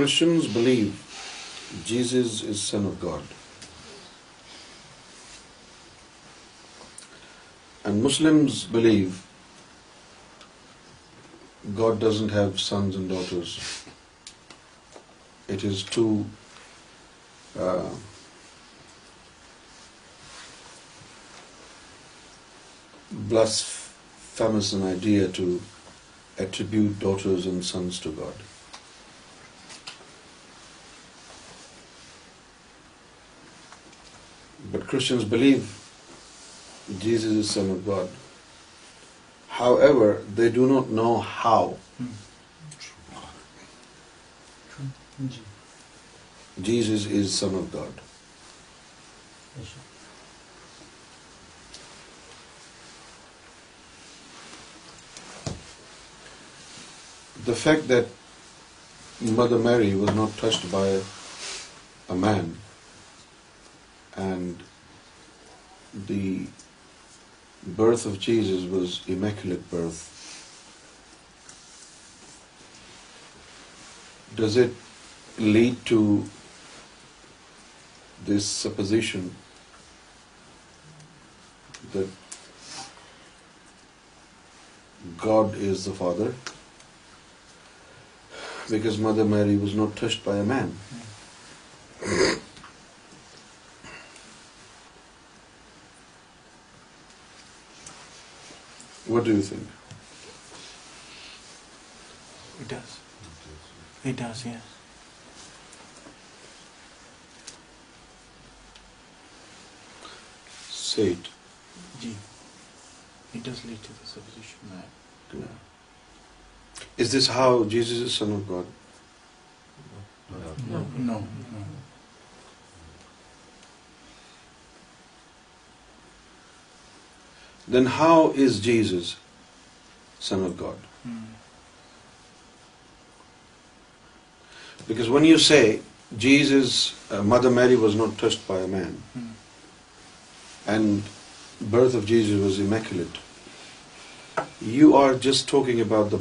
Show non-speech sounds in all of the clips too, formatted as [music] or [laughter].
Christians believe Jesus is Son of God, and Muslims believe God doesn't have sons and daughters. It is two uh, blasphemous an idea to attribute daughters and sons to God. But Christians believe Jesus is Son of God. However, they do not know how. Jesus is Son of God. The fact that Mother Mary was not touched by a man and the birth of Jesus was immaculate birth, does it lead to this supposition that God is the Father? Because Mother Mary was not touched by a man. Hmm. What do you think? It does. It does, yes. Say it. G. It does lead to the supposition that. Uh, is this how Jesus is Son of God? No. No. no. no. no. How is son of God when you say Jesus is mother Mary was not just by birth of Jesus was امیکٹ you are just talking about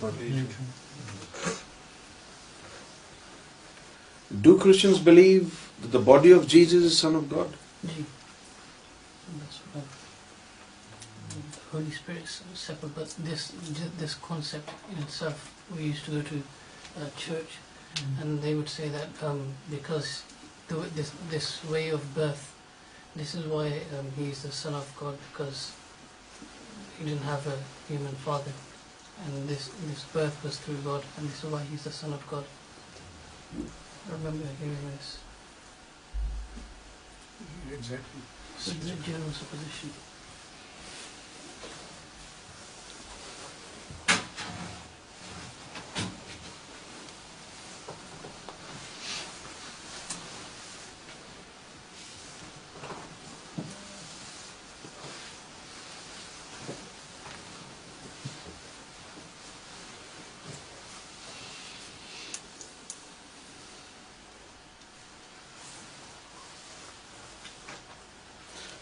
body do کر body of Jesus is son of God this is why is the son of God's man father سب نے سب shall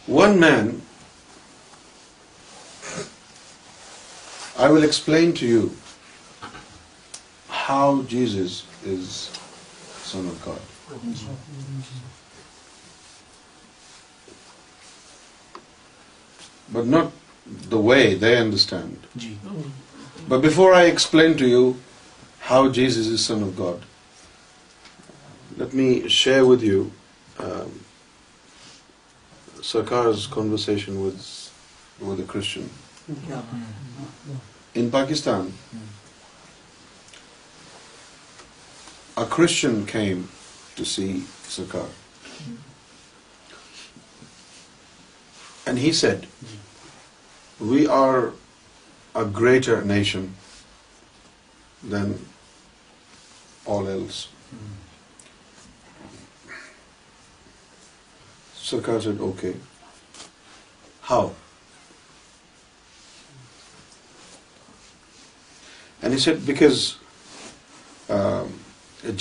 One man, I will explain to you how Jesus is Son of God. But not the way they understand. But before I explain to you how Jesus is Son of God, let me share with you um, Sarkar conversion was with Christian in Pakistan Christian came to see Sarkar and he said we are a greater nation than all else Sarkar said okay how and because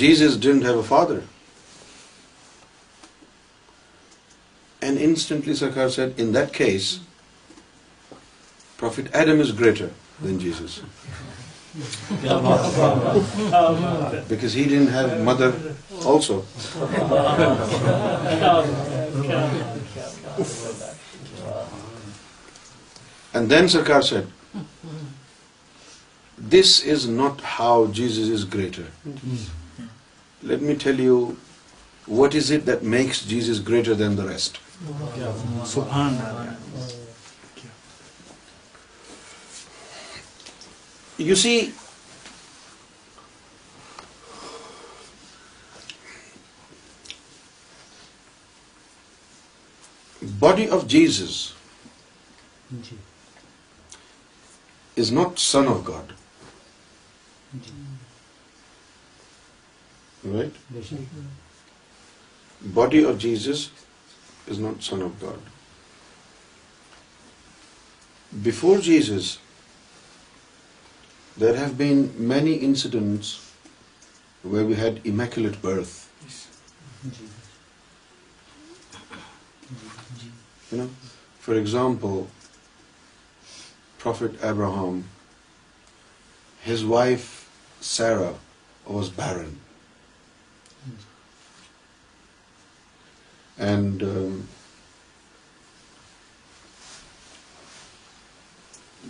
Jesus is don't have a father and instantly Sarkar said isn't his prophet Adam is greater than Jesus because he don't have mother also And then Sarkar said, this is not how Jesus is greater. Let me tell you, what is it that makes Jesus greater than the rest? You see, Body of Jesus is not Son of God. Right? Body of Jesus is not Son of God. Before Jesus, there have been many incidents where we had immaculate birth. You know, for example, Prophet Abraham, his wife Sarah was barren, and um,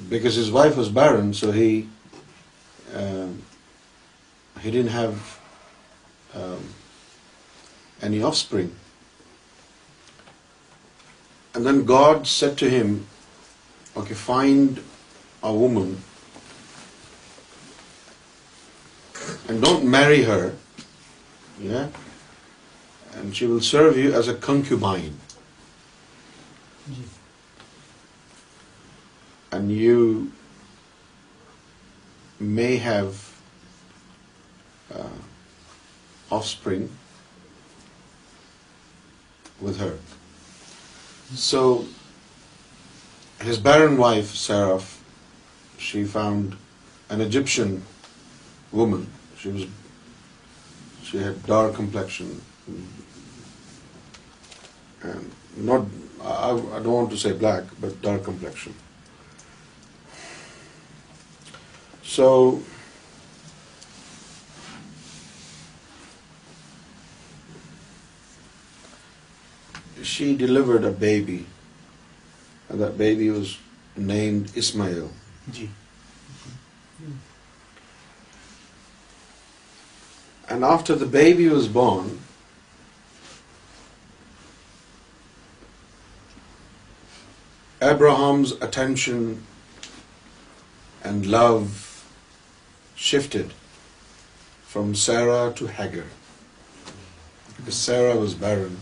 because his wife was barren, so he um, didn't have um, any offspring. And then God said to him, okay, find a woman and don't marry her, yeah, and she will serve you as a concubine. And you may have uh, offspring with her. So he's be found and Egyptian women's dark complexion black but dark complexion so She delivered a baby, and that baby was named Ismail. And after the baby was born, Abraham's attention and love shifted from Sarah to Hagar, because Sarah was barren.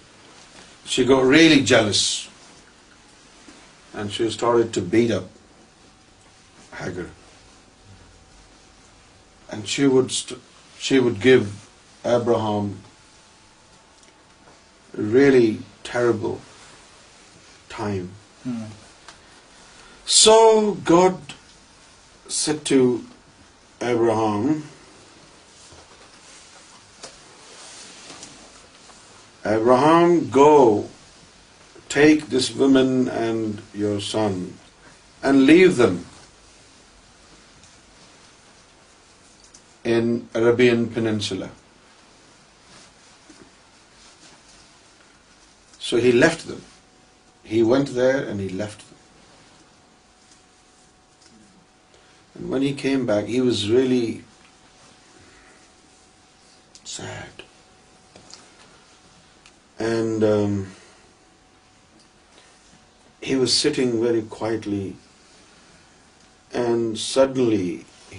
She got really jealous and she started to beat up Hagar. And she would give Abraham a really terrible time. Hmm. So God said to Abraham, go take this woman and your son and leave them in Arabia so he left them heat ونی was very sad re quietly and suddenly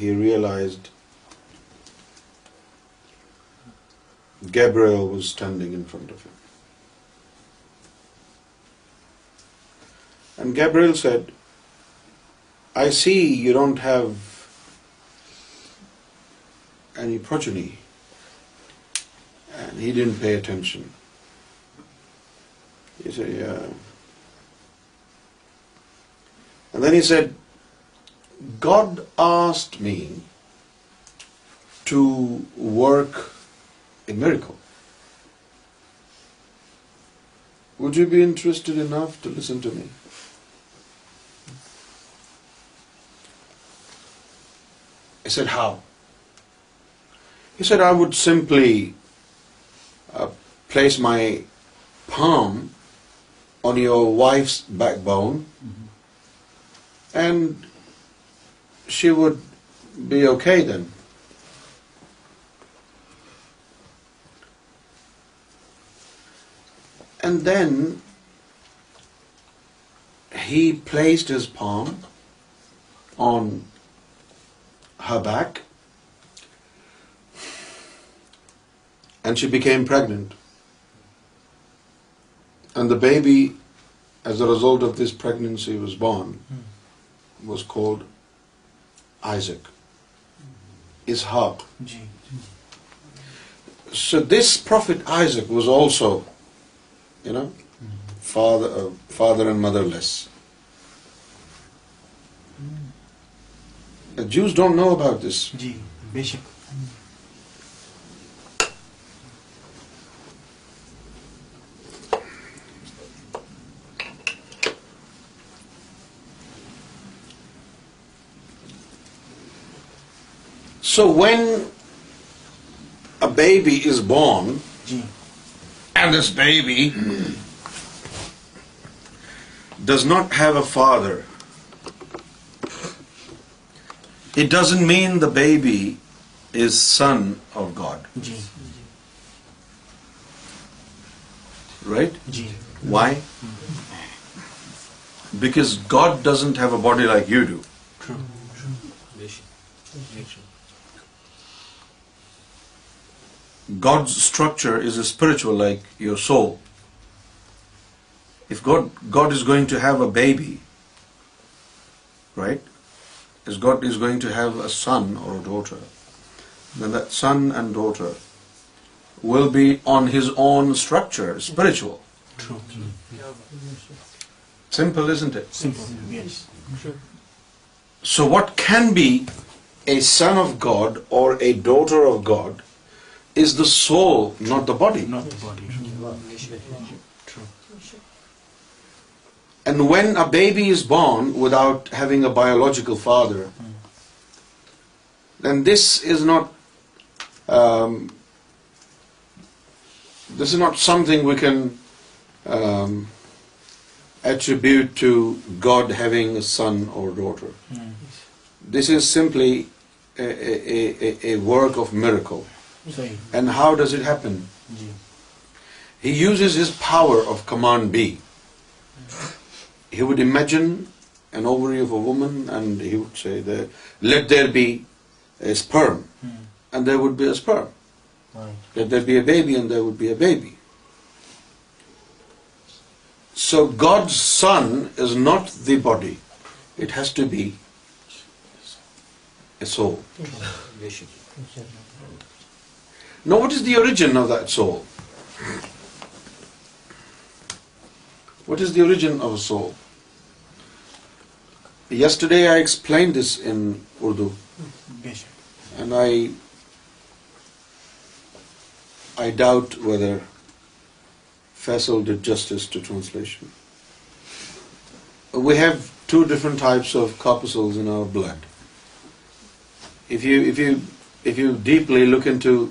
he realize Gabriel's standing Gabriel said I see you don't have fortunate pay attention would you be interest listen to me said how is it I would simply place my palm on your wife's backbone, and she would be okay then. And then he placed his palm on her back, and she became pregnant. Baby as result of this پراک this prophet Isaac was also you know father and mothers don't know this جیسک So when a baby is born, and this baby does not have a father, it doesn't mean the baby is son of God. Right? Why? Because God doesn't have a body like you do. True. God's structure is spiritual, like your soul. If God is going to have a baby, right? If God is going to have a son or a daughter, then that son and daughter will be on his own structure, spiritual. True. Simple, isn't it? Simple, yes. So what can be a son of God or a daughter of God is the soul, not the body. Not the body. True. And when a baby is born without having a biological father, then this is not um, something we can um, attribute to God having a son or daughter. Hmm. This is simply a work of miracle. And how does it happen? He uses his power of command B. He would imagine an ovary of a woman and he would say, that, let there be a sperm, and there would be a sperm. Right. Let there be a baby and there would be a baby. So God's Son is not the body. It has to be a soul. Now what is the origin of that soul? What is the origin of a soul? Yesterday I explained this in Urdu, and I doubt whether Faisal did justice to translation. We have two different types of corpuscles in our blood. If you deeply look into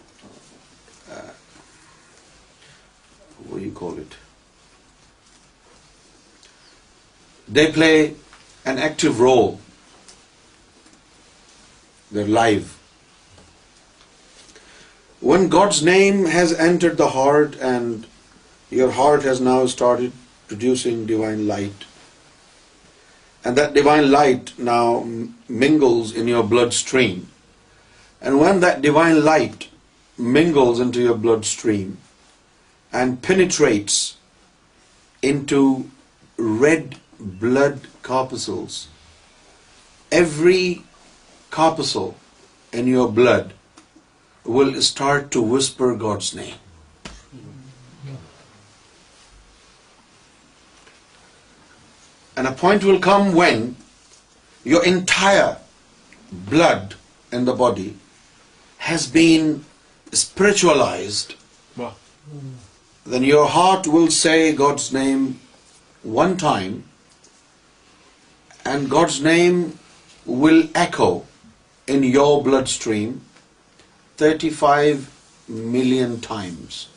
what do you call it? They play an active role. They're live. When God's name has entered the heart and your heart has now started producing divine light, and that divine light now mingles in your bloodstream, and when that divine light mingles into your bloodstream, and penetrates into red blood corpuscles. Every corpuscle in your blood will start to whisper God's name. And a point will come when your entire blood in the body has been spiritualized then your heart will say God's name one time, and God's name will echo in your bloodstream 35 million times.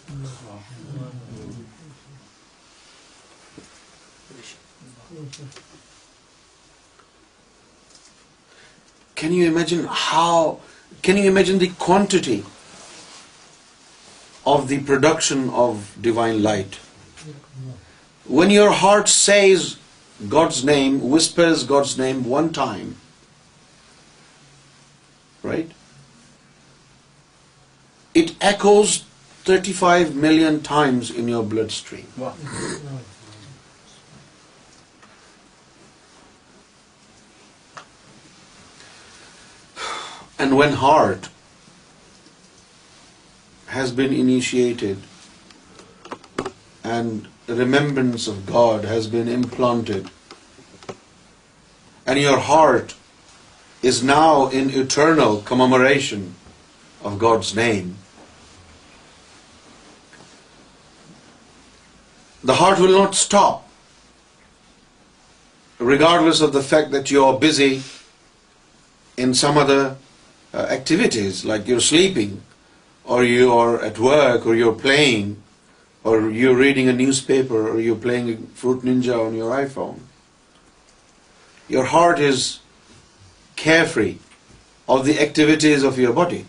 Can you imagine the quantity of the production of divine light. When your heart says God's name, whispers God's name one time, right? It echoes 35 million times in your bloodstream. Wow. And when heart has been initiated and remembrance of God has been implanted, and your heart is now in eternal commemoration of God's name, the heart will not stop, regardless of the fact that you are busy in some other uh, activities, like you're sleeping or you are at work, or you're playing, or you're reading a newspaper, or you're playing Fruit Ninja on your iPhone. Your heart is carefree of the activities of your body.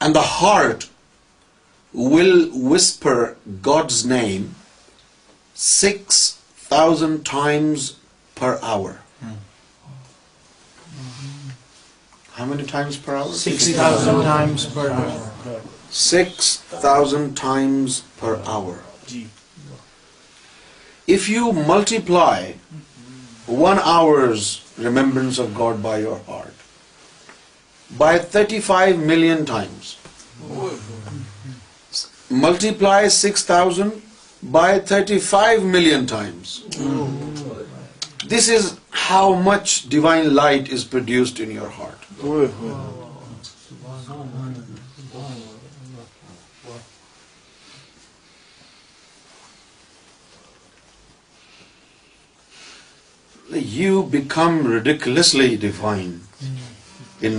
And the heart will whisper God's name 6,000 times per hour. Hmm. How many times per hour? 6,000 times per hour. 6,000 times per hour. If you multiply 1 hour's remembrance of God by your heart by 35 million times, multiply 6,000 by 35 million times. This is how much divine light is produced in your heart. You become radically define in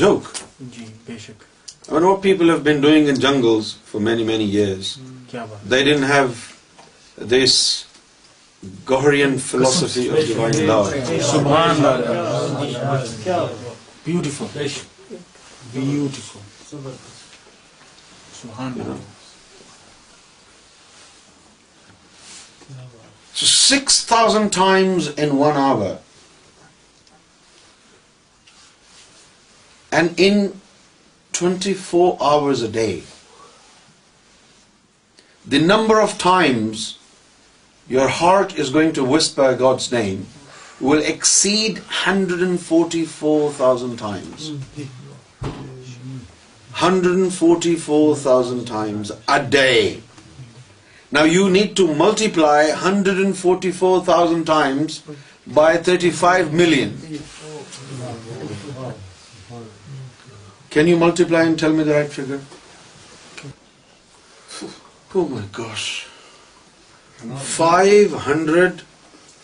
joke جیشک know people have been doing in English for many many years they don't have philosophy beautiful beautiful six thousand times in one hour and in twenty four hours a day the number of times heart is going hundred نا you need to multiply hundred and forty four thousand by thirty five million can you multiply figure five hundred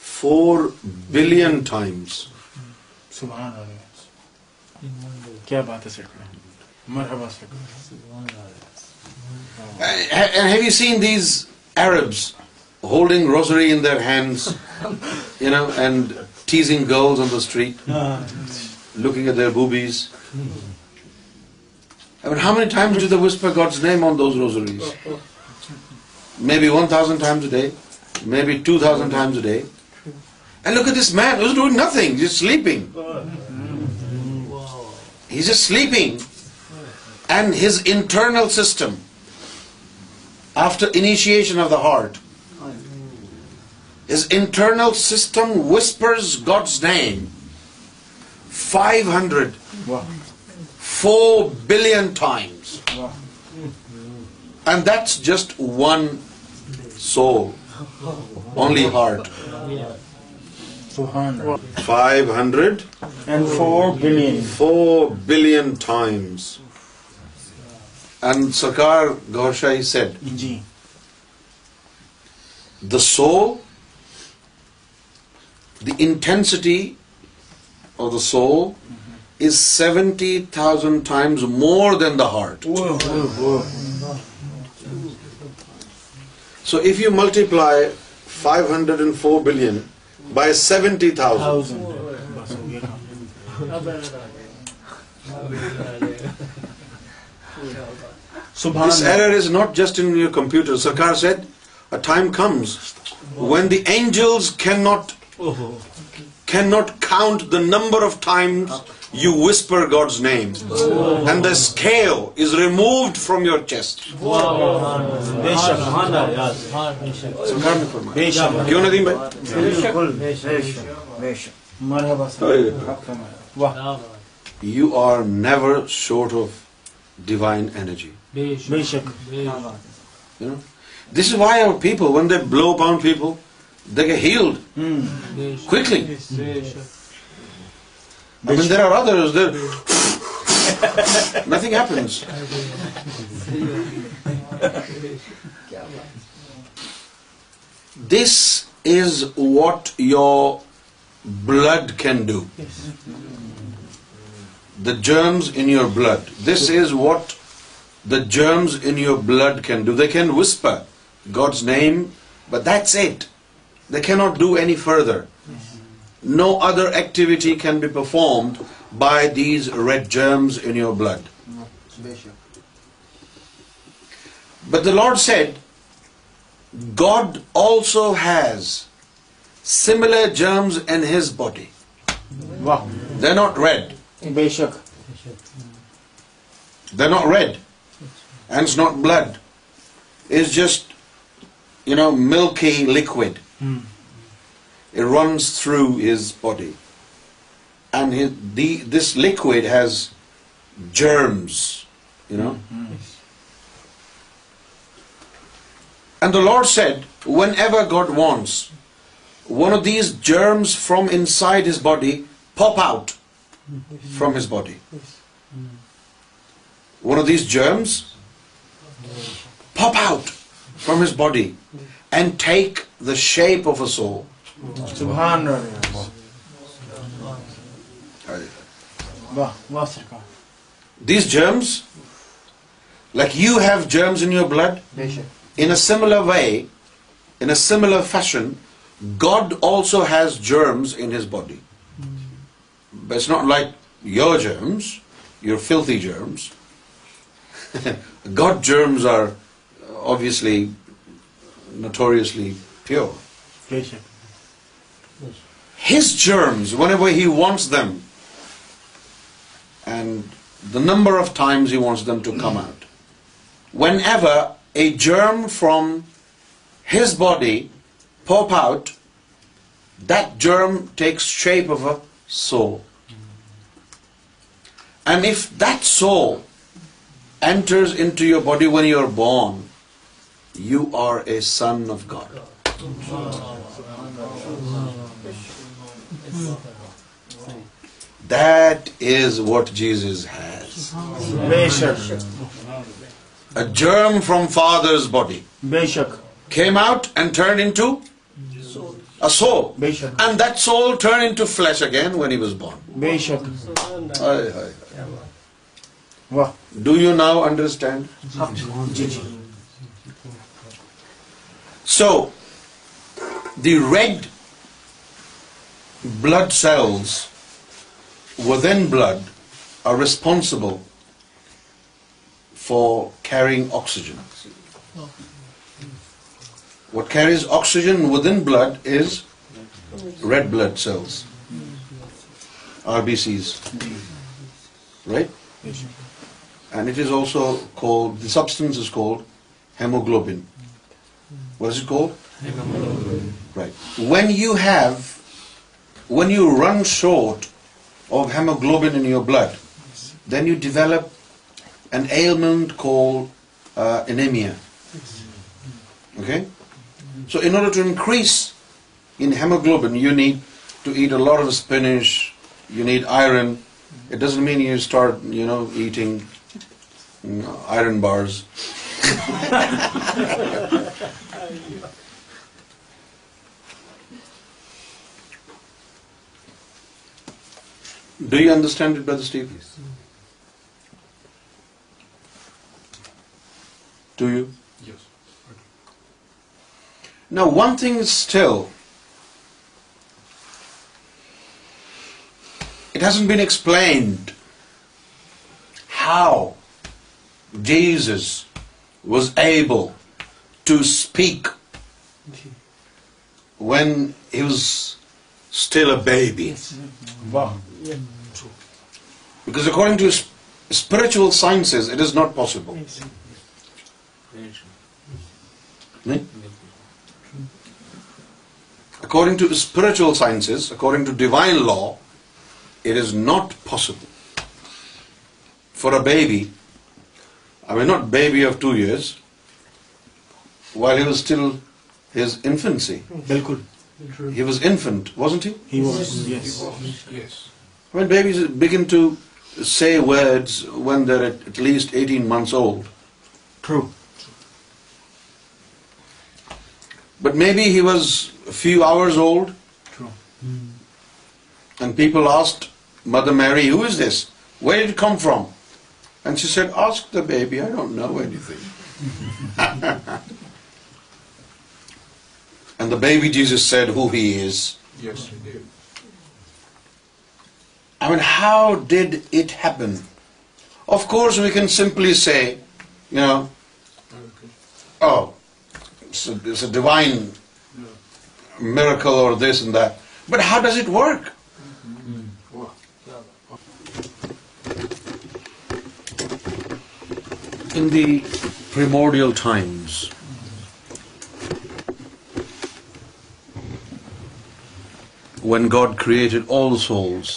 four billion times holding rosary in their hands گرلسری looking a their موبیز name on those rosaries maybe 1,000 times a day, maybe 2,000 times a day. And look at this man who's doing nothing, just sleeping. He's just sleeping. And his internal system, after initiation of the heart, his internal system whispers God's name 4 billion times. And that's just one so only heart rate five hundred and four billion four billion times and Sarkar گھرشائی said G the soul the intensity of the soul is seventy thousand times more than the heart So if you multiply 504 billion by 70,000, this error is not just in your computer. Sarkar said, a time comes when the angels cannot oh. count the number of times you whisper God's name, and the scale is removed from your chest. You are never short of divine energy. You know? This is why our people, when they blow upon people, they get healed hmm. quickly. I mean, there are others there. [laughs] Nothing happens. This is what your blood can do. The germs in your blood. This is what the germs in your blood can do. They can whisper God's name, but that's it. They cannot do any further. No other activity can be performed by these red germs in your blood. But the Lord said, God also has similar germs in His body. Wow. They're not red. They're not red. And it's not blood. It's just, milky liquid. Hmm. It runs through his body. And this liquid has germs, you know. Mm-hmm. And the Lord said, whenever God wants, one of these germs from inside his body pop out mm-hmm. from his body. Mm. One of these germs pop out from his body and take the shape of a soul. سبحان الله. These germs, like you have germs in your blood, in a similar way, in a similar fashion, God also has germs in his body. But it's not like your germs, your filthy germs. [laughs] God's germs are obviously notoriously pure his germs whenever he wants them, and the number of times he wants them to come mm. out. Whenever a germ from his body pop out, that germ takes shape of a soul. And if that soul enters into your body when you are born, you are a son of God. This has بے شک a germ from father's body بے شک came out and turn into soul and that soul turn in flesh again when born بے شک و do you now understand so the red Blood cells within blood are responsible for carrying oxygen. What carries oxygen within blood is red blood cells, RBCs, right? And it is also called, the substance is called hemoglobin. What is it called? Hemoglobin. Right. When you have when you run short of hemoglobin in your blood, then you develop an ailment called uh, anemia. Okay? So in order to increase in hemoglobin, you need to eat a lot of spinach, you need iron. It doesn't mean you start, you know, eating iron bars. [laughs] Do you understand it, Brother Steve? Yes. Do you? Yes. Okay. Now, one thing is still, it hasn't been explained how Jesus was able to speak when he was still a baby. Wow. Because according to spiritual sciences, it is not possible. Hmm? According to spiritual sciences, according to divine law, it is not possible for a baby, I mean not baby of 2 years, while he was still his infancy. Was infant wasn't he two saves when this eighteen months old but maybe he was few hours old and people asked mother Mary whose this what it come from and she said ask the baby And the baby Jesus said who he is. Yes, he did. I mean, how did it happen? Of course, we can simply say, you know, oh, it's a divine miracle or this and that. But how does it work? Mm-hmm. In the primordial times, when God created all souls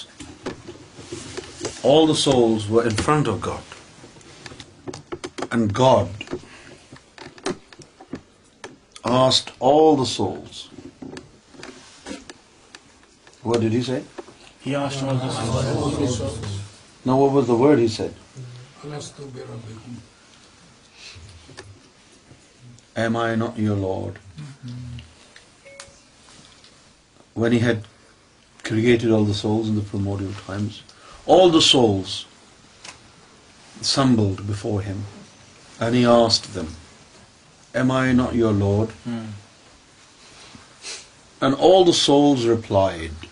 all the souls went of God and God asked all the souls what did said was that I you lord when souls for all the soul assembled before him and asked them am I not your lord and all the soul replied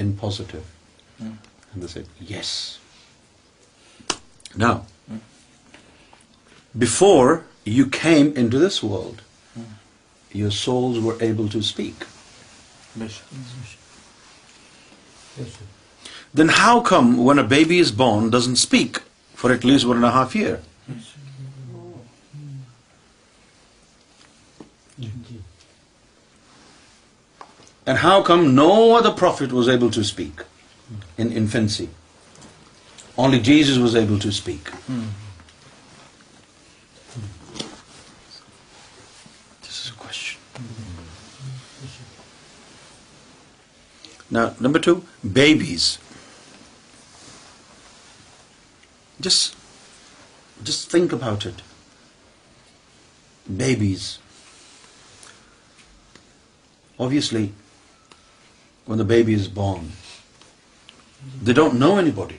in positive yes نہ before you came in this world your souls were able to speak. Then how come when a baby is born doesn't speak for at least 1.5 years? Mm-hmm. And how come no other prophet was able to speak in infancy? Only Jesus was able to speak. Mm-hmm. Number two base just just think about it base obviously babies born they don't know a body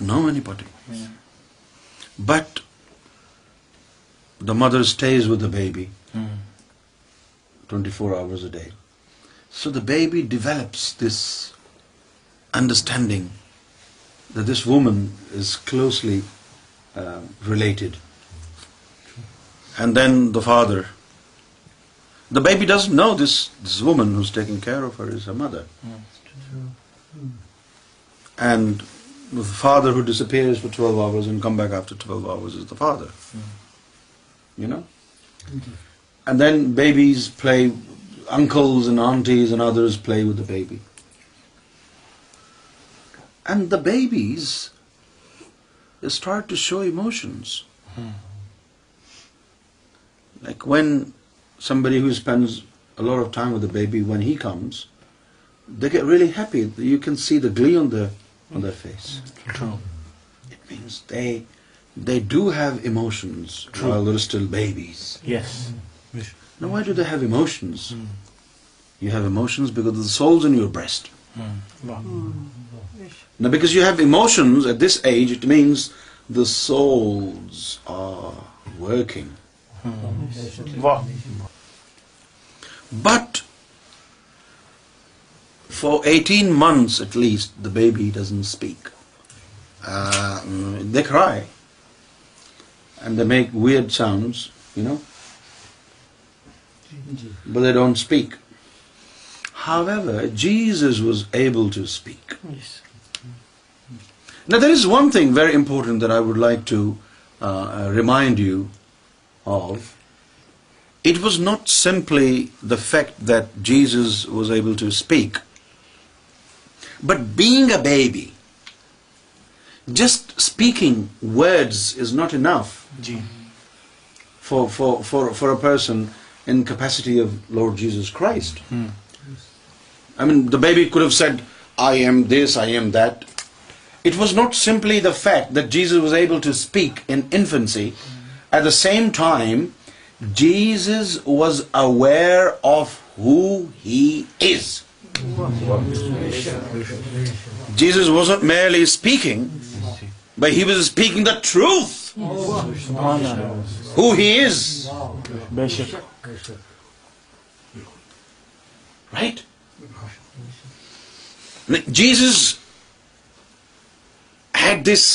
نوی بھائی but the mother stay with the baby for hours a day so the baby develops this understanding this woman is closely related and then the father the baby does know this woman taking care of other and father you know then base by uncle aunties and play and the babies start to شوشن veins لف ٹانگ وا baby when he comes they گی are really happy you can see the گلی do ہیوشن white ڈوشنز you have emotions because soul your breast because you have emotions at this age it means the souls are working but for eighteen months at least the baby doesn't speak دیکھ رائے and the make where But they don't speak. However, Jesus was able to speak. Yes. Now there is one thing very important that I would like to uh, remind you of. It was not simply the fact that Jesus was able to speak, but being a baby, just speaking words is not enough for a person be I was not simply the fact was able Jesus was aware of who he is Jesus was mile speaking by his speaking the truth who he's Right? Jesus had this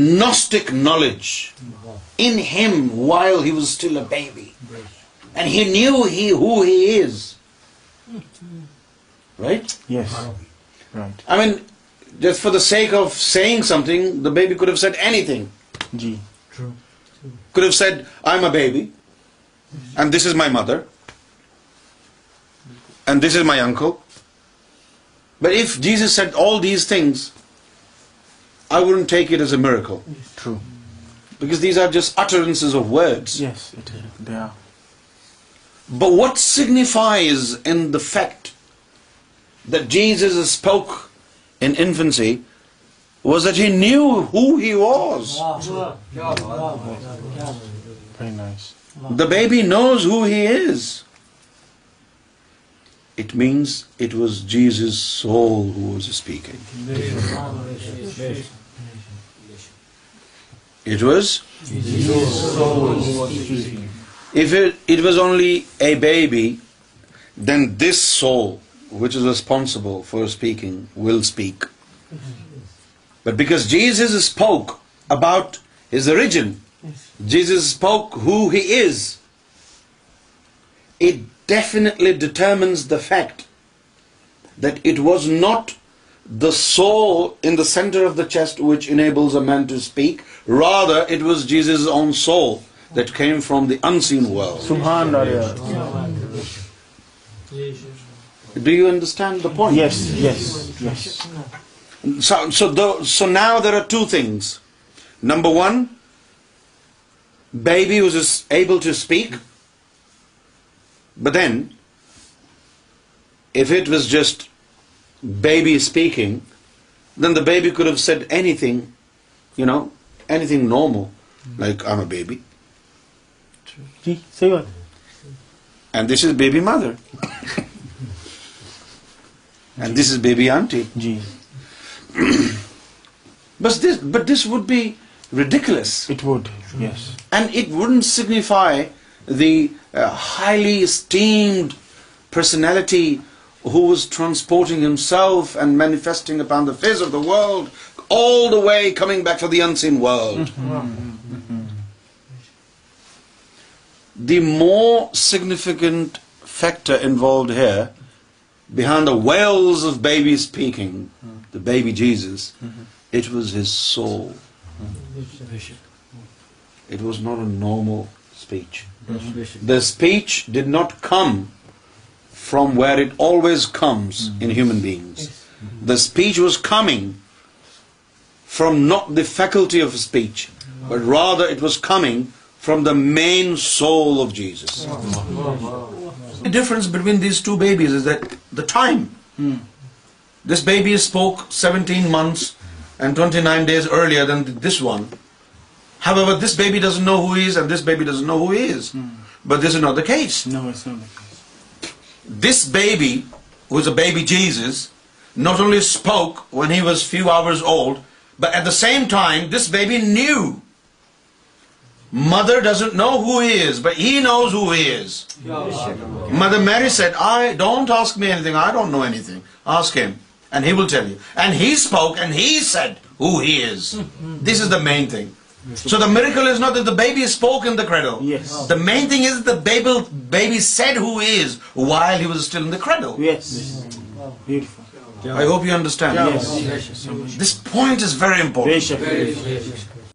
Gnostic knowledge in him while he was still a baby. And he knew who he is. Right? Yes. Right. I mean, just for the sake of saying something, the baby could have said anything. True. Could have said, I'm a baby. And this is my mother and this is my aunt if Jesus is said all these things I would take is a what signifies in fact that Jesus is a spoke infancy was at knew who he was nice The baby knows who he is. It means it was Jesus' soul who was speaking. It was Jesus' soul who was speaking. If it was only a baby, then this soul, which is responsible for speaking, will speak. But because Jesus spoke about his origin, Jesus spoke who he is, it definitely determines the fact that it was not the soul in the center of the chest which enables a man to speak, rather it was Jesus' own soul that came from the unseen world. Subhanallah. Do you understand the point? Yes, yes, yes. So now there are two things. Number one, baby was is able to speak but then if it was just baby speaking then the baby could say anything you know anything no more like a baby صحیح بات and this is baby mother and this is baby aunty ji [clears throat] بس this but this would be ridiculous. It would, yes. And it wouldn't signify the uh, highly esteemed personality who was transporting himself and manifesting upon the face of the world, all the way coming back to the unseen world. Mm-hmm. Mm-hmm. The more significant factor involved here, behind the wails of babies speaking, mm-hmm. the baby Jesus, it was his soul. Bishop. It was not a normal speech. The speech did not come from where it always comes in mm-hmm. human beings. Mm-hmm. The speech was coming from not the faculty of speech, mm-hmm. but rather it was coming from the main soul of Jesus. The difference between these two babies is that the time. Hmm. This baby spoke 17 months twenty nine days earlier this baby this baby baby Jesus is not only spoke one he was few hour but at the same time this baby knew mother does know whose but he knows mother Mary know anything came main thing so the miracle is not the baby spoke in main تھز the Bible baby said his while اسٹلڈو I hope you understand this point is very important